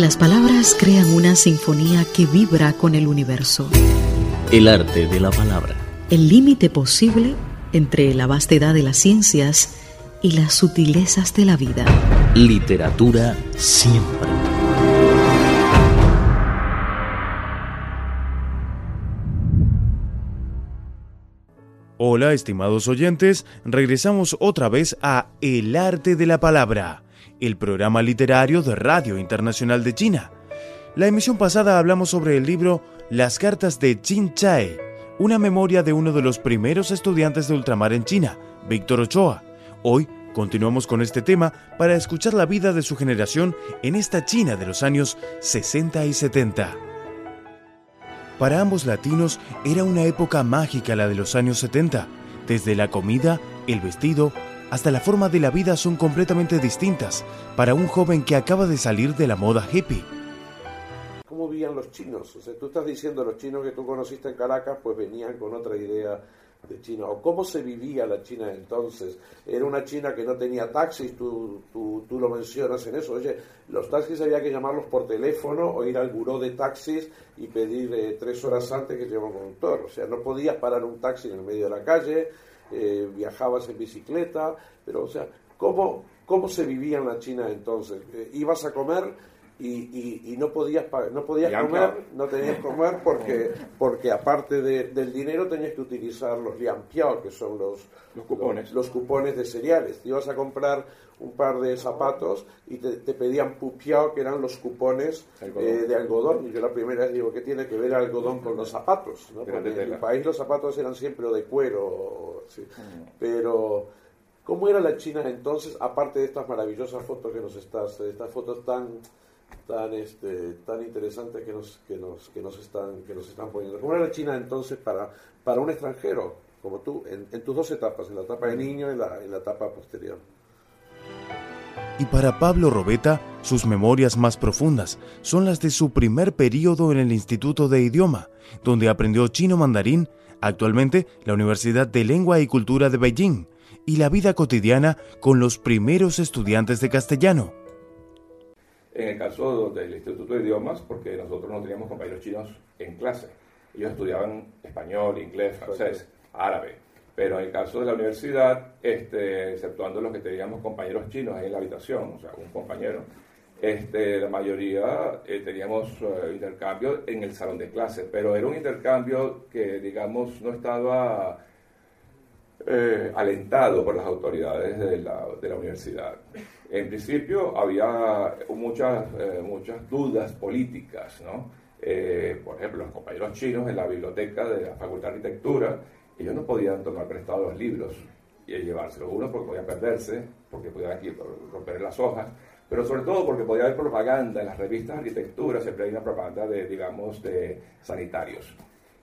Las palabras crean una sinfonía que vibra con el universo. El arte de la palabra. El límite posible entre la vastedad de las ciencias y las sutilezas de la vida. Literatura siempre. Hola, estimados oyentes, regresamos otra vez a El arte de la palabra, el programa literario de Radio Internacional de China. La emisión pasada hablamos sobre el libro Las cartas de Qin Chae, una memoria de uno de los primeros estudiantes de ultramar en China, Víctor Ochoa. Hoy continuamos con este tema para escuchar la vida de su generación en esta China de los años 60 y 70. Para ambos latinos era una época mágica la de los años 70. Desde la comida, el vestido, hasta la forma de la vida son completamente distintas para un joven que acaba de salir de la moda hippie. ¿Cómo vivían los chinos? O sea, tú estás diciendo los chinos que tú conociste en Caracas, pues venían con otra idea de China, o cómo se vivía la China entonces. Era una China que no tenía taxis, tú, tú, tú, lo mencionas en eso. Oye, los taxis había que llamarlos por teléfono o ir al buró de taxis y pedir eh, tres horas antes que lleve un conductor. O sea, no podías parar un taxi en el medio de la calle, eh, viajabas en bicicleta, pero o sea, ¿cómo, cómo se vivía en la China entonces? Eh, ibas a comer y, y, no podías no podías comer no tenías comer porque porque aparte de, del dinero tenías que utilizar los liampiao que son los los cupones los, cupones de cereales te ibas a comprar un par de zapatos y te, te pedían pupiao que eran los cupones eh, de algodón y yo la primera vez digo ¿qué tiene que ver algodón con los zapatos? ¿no? Porque en mi país los zapatos eran siempre de cuero ¿sí? mm. pero ¿Cómo era la China entonces, aparte de estas maravillosas fotos que nos estás, estas fotos tan, tan este tan interesante que nos que nos que nos están que nos están poniendo cómo era la China entonces para para un extranjero como tú en, tus dos etapas en la etapa de niño y la, en la etapa posterior y para Pablo Robeta, sus memorias más profundas son las de su primer periodo en el Instituto de Idioma, donde aprendió chino mandarín, actualmente la Universidad de Lengua y Cultura de Beijing, y la vida cotidiana con los primeros estudiantes de castellano. En el caso del Instituto de Idiomas, porque nosotros no teníamos compañeros chinos en clase. Ellos estudiaban español, inglés, francés, árabe. Pero en el caso de la universidad, este, exceptuando los que teníamos compañeros chinos ahí en la habitación, o sea, un compañero, este, la mayoría eh, teníamos uh, intercambio en el salón de clase, pero era un intercambio que, digamos, no estaba eh, alentado por las autoridades de la, universidad. En principio había muchas, eh, muchas dudas políticas, ¿no? Eh, por ejemplo, los compañeros chinos en la biblioteca de la Facultad de Arquitectura, ellos no podían tomar prestados los libros y llevárselos. Uno porque podían perderse, porque podían aquí romper las hojas, pero sobre todo porque podía haber propaganda en las revistas de arquitectura, siempre hay una propaganda de, digamos, de sanitarios.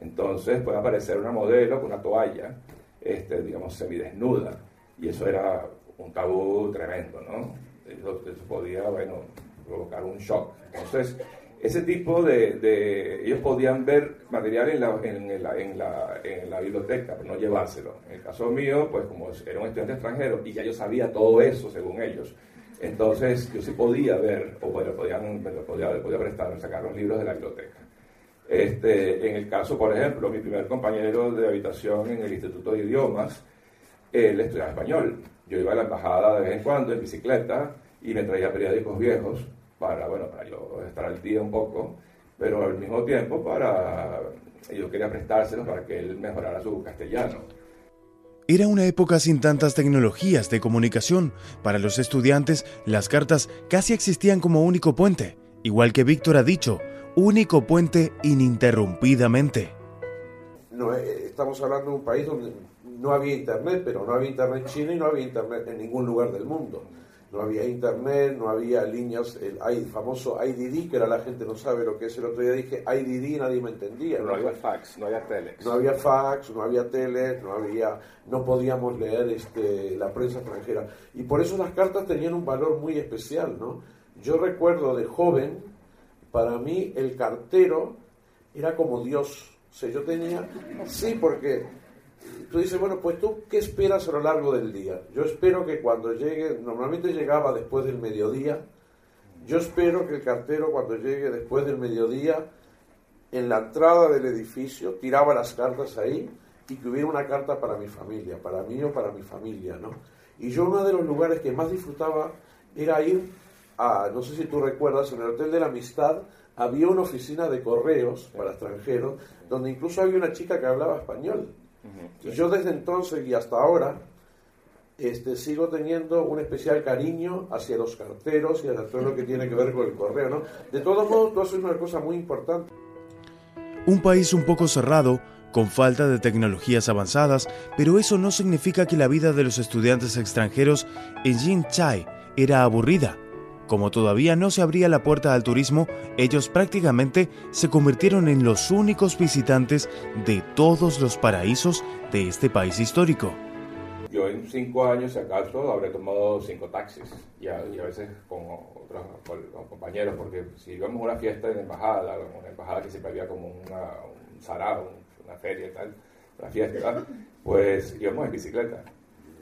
Entonces puede aparecer una modelo con una toalla, este, digamos, semidesnuda, y eso era un tabú tremendo, ¿no? Eso, eso, podía, bueno, provocar un shock. Entonces, ese tipo de, de ellos podían ver material en la, en, la, en, la, en la biblioteca, pero no llevárselo. En el caso mío, pues como era un estudiante extranjero y ya yo sabía todo eso según ellos, entonces yo sí podía ver, o bueno, podían, me lo podía, podía prestar, sacar los libros de la biblioteca. Este, en el caso, por ejemplo, mi primer compañero de habitación en el Instituto de Idiomas, él estudiaba español. Yo iba a la embajada de vez en cuando en bicicleta y me traía periódicos viejos para, bueno, para yo estar al día un poco, pero al mismo tiempo para, yo quería prestárselos para que él mejorara su castellano. Era una época sin tantas tecnologías de comunicación. Para los estudiantes, las cartas casi existían como único puente. Igual que Víctor ha dicho, único puente ininterrumpidamente. No, eh, estamos hablando de un país donde no había internet, pero no había internet en China y no había internet en ningún lugar del mundo. No había internet, no había líneas, el, el famoso IDD, que era la gente no sabe lo que es. El otro día dije IDD y nadie me entendía. No, no había fax, no había telex. No había fax, no había tele, no había, no podíamos leer este, la prensa extranjera. Y por eso las cartas tenían un valor muy especial, ¿no? Yo recuerdo de joven, para mí el cartero era como Dios. O yo tenía, sí, porque tú dices, bueno, pues tú, ¿qué esperas a lo largo del día? Yo espero que cuando llegue, normalmente llegaba después del mediodía, Yo espero que el cartero cuando llegue después del mediodía, en la entrada del edificio, tiraba las cartas ahí y que hubiera una carta para mi familia, para mí o para mi familia, ¿no? Y yo uno de los lugares que más disfrutaba era ir a, no sé si tú recuerdas, en el Hotel de la Amistad había una oficina de correos para extranjeros, donde incluso había una chica que hablaba español. Y yo desde entonces y hasta ahora este, sigo teniendo un especial cariño hacia los carteros y hacia todo lo que tiene que ver con el correo, ¿no? De todos modos, tú haces una cosa muy importante. Un país un poco cerrado, con falta de tecnologías avanzadas, pero eso no significa que la vida de los estudiantes extranjeros en Jin Chai era aburrida. Como todavía no se abría la puerta al turismo, ellos prácticamente se convirtieron en los únicos visitantes de todos los paraísos de este país histórico. Yo en cinco años, si acaso, habré tomado cinco taxis y a, veces con otros compañeros, porque si íbamos a una fiesta en embajada, una embajada que siempre había como una, un sarao, una feria y tal, una fiesta, pues íbamos en bicicleta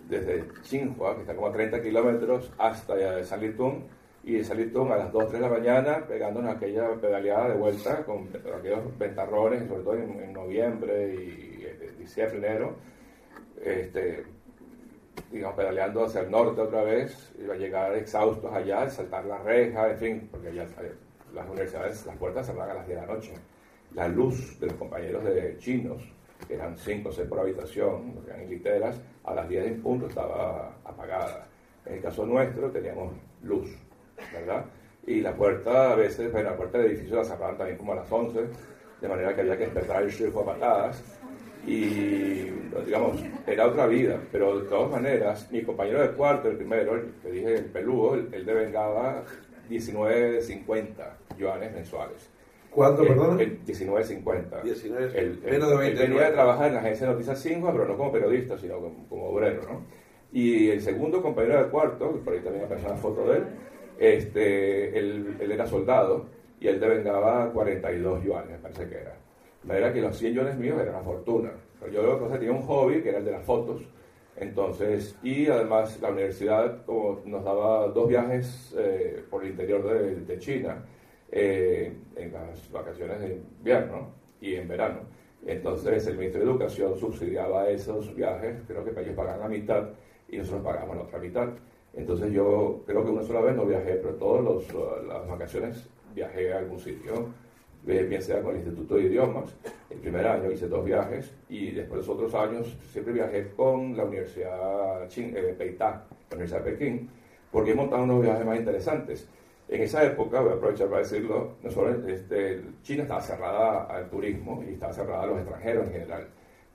desde Xinhua, que está como a 30 kilómetros, hasta San Litún, y de San Litún a las 2, 3 de la mañana, pegándonos aquella pedaleada de vuelta con aquellos ventarrones, sobre todo en, noviembre y, diciembre, enero, este, digamos, pedaleando hacia el norte otra vez, iba a llegar exhaustos allá, saltar la reja, en fin, porque ya las universidades, las puertas cerraban a las 10 de la noche. La luz de los compañeros de chinos, que eran 5 o 6 por habitación, eran en literas, a las 10 en punto estaba apagada. En el caso nuestro teníamos luz, ¿verdad? Y la puerta, a veces, bueno, la puerta del edificio la cerraban también como a las 11, de manera que había que despertar el sheriff a patadas y digamos, era otra vida, pero de todas maneras, mi compañero de cuarto, el primero, el que dije el peludo, él devengaba 19.50 yuanes mensuales. ¿Cuánto, perdón? 19.50. 19, el, menos de 20. Venía de trabajar en la agencia de noticias 5, pero no como periodista, sino como, obrero, ¿no? Y el segundo compañero de cuarto, por ahí también aparece una foto de él, este, él, él era soldado y él devengaba 42 yuanes, me parece que era. De manera que los 100 yuanes míos eran una fortuna. Pero yo entonces tenía un hobby que era el de las fotos. Entonces, y además la universidad como nos daba dos viajes eh, por el interior de, de China eh, en las vacaciones de invierno y en verano. Entonces el Ministerio de Educación subsidiaba esos viajes, creo que ellos pagaban la mitad y nosotros pagamos la otra mitad. Entonces yo creo que una sola vez no viajé, pero todas las vacaciones viajé a algún sitio bien sea con el Instituto de Idiomas. El primer año hice dos viajes y después los otros años siempre viajé con la Universidad Chin, eh, la Universidad de Pekín, porque he montado unos viajes más interesantes. En esa época, voy a aprovechar para decirlo, no solo este, China estaba cerrada al turismo y estaba cerrada a los extranjeros en general.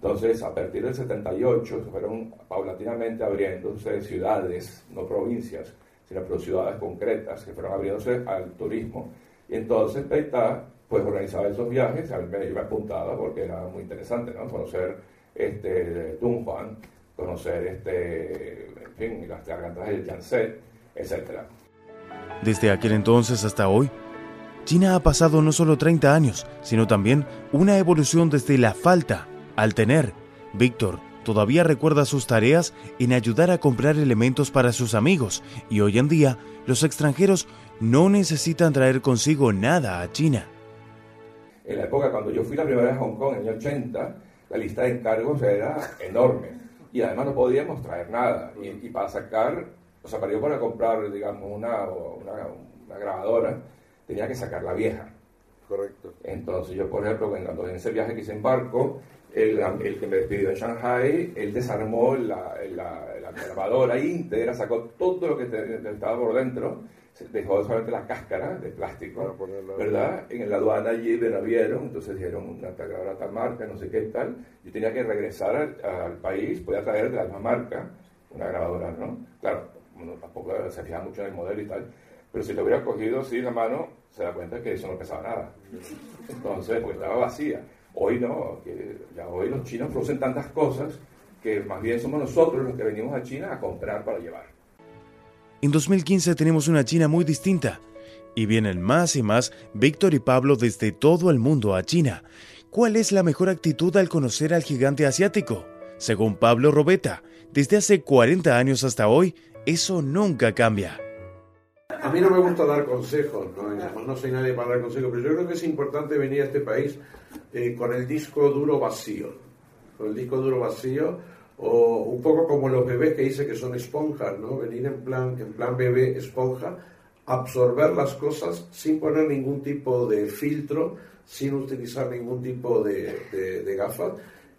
Entonces, a partir del 78, se fueron paulatinamente abriéndose ciudades, no provincias, sino pero ciudades concretas que fueron abriéndose al turismo. Y entonces Peitá pues organizaba esos viajes, a mí me iba apuntada porque era muy interesante, ¿no? Conocer este, Dunhuan, conocer, este, en fin, las gargantas del Yangtze, etc. Desde aquel entonces hasta hoy, China ha pasado no solo 30 años, sino también una evolución desde la falta al tener. Víctor todavía recuerda sus tareas en ayudar a comprar elementos para sus amigos y hoy en día los extranjeros no necesitan traer consigo nada a China en la época cuando yo fui la primera vez a Hong Kong, en el 80, la lista de encargos era enorme. Y además no podíamos traer nada. Y, para sacar, o sea, para yo para comprar, digamos, una, una, grabadora, tenía que sacar la vieja. Correcto. Entonces yo, por ejemplo, cuando en ese viaje que hice en barco, el, el, que me despidió en Shanghai, él desarmó la, la, la grabadora íntegra, sacó todo lo que estaba por dentro dejó solamente la cáscara de plástico, ¿verdad? En la aduana allí me la vieron, entonces dijeron una grabadora tal marca, no sé qué tal. Yo tenía que regresar al, país, podía traer de la misma marca una grabadora, ¿no? Claro, uno tampoco se fija mucho en el modelo y tal, pero si lo hubiera cogido así la mano, se da cuenta que eso no pesaba nada. Entonces, pues estaba vacía. Hoy no, que ya hoy los chinos producen tantas cosas que más bien somos nosotros los que venimos a China a comprar para llevar. En 2015 tenemos una China muy distinta. Y vienen más y más Víctor y Pablo desde todo el mundo a China. ¿Cuál es la mejor actitud al conocer al gigante asiático? Según Pablo Robeta, desde hace 40 años hasta hoy, eso nunca cambia. A mí no me gusta dar consejos, ¿no? No soy nadie para dar consejos, pero yo creo que es importante venir a este país eh, con el disco duro vacío. Con el disco duro vacío, o un poco como los bebés que dice que son esponjas, ¿no? Venir en plan, en plan bebé esponja, absorber las cosas sin poner ningún tipo de filtro, sin utilizar ningún tipo de, de gafas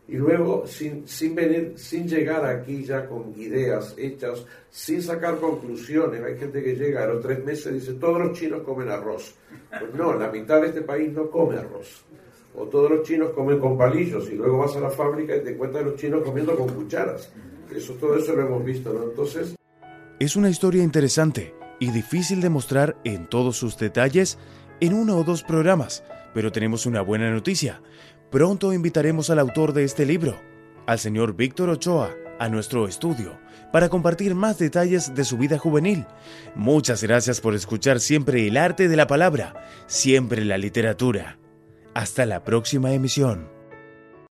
y luego sin, sin venir, sin llegar aquí ya con ideas hechas, sin sacar conclusiones. Hay gente que llega a los tres meses y dice, todos los chinos comen arroz. Pues no, la mitad de este país no come arroz. O todos los chinos comen con palillos y luego vas a la fábrica y te encuentras los chinos comiendo con cucharas. Eso, todo eso lo hemos visto, ¿no? Entonces... Es una historia interesante y difícil de mostrar en todos sus detalles en uno o dos programas, pero tenemos una buena noticia Pronto invitaremos al autor de este libro, al señor Víctor Ochoa, a nuestro estudio para compartir más detalles de su vida juvenil. Muchas gracias por escuchar siempre el arte de la palabra, siempre la literatura. Hasta la próxima emisión.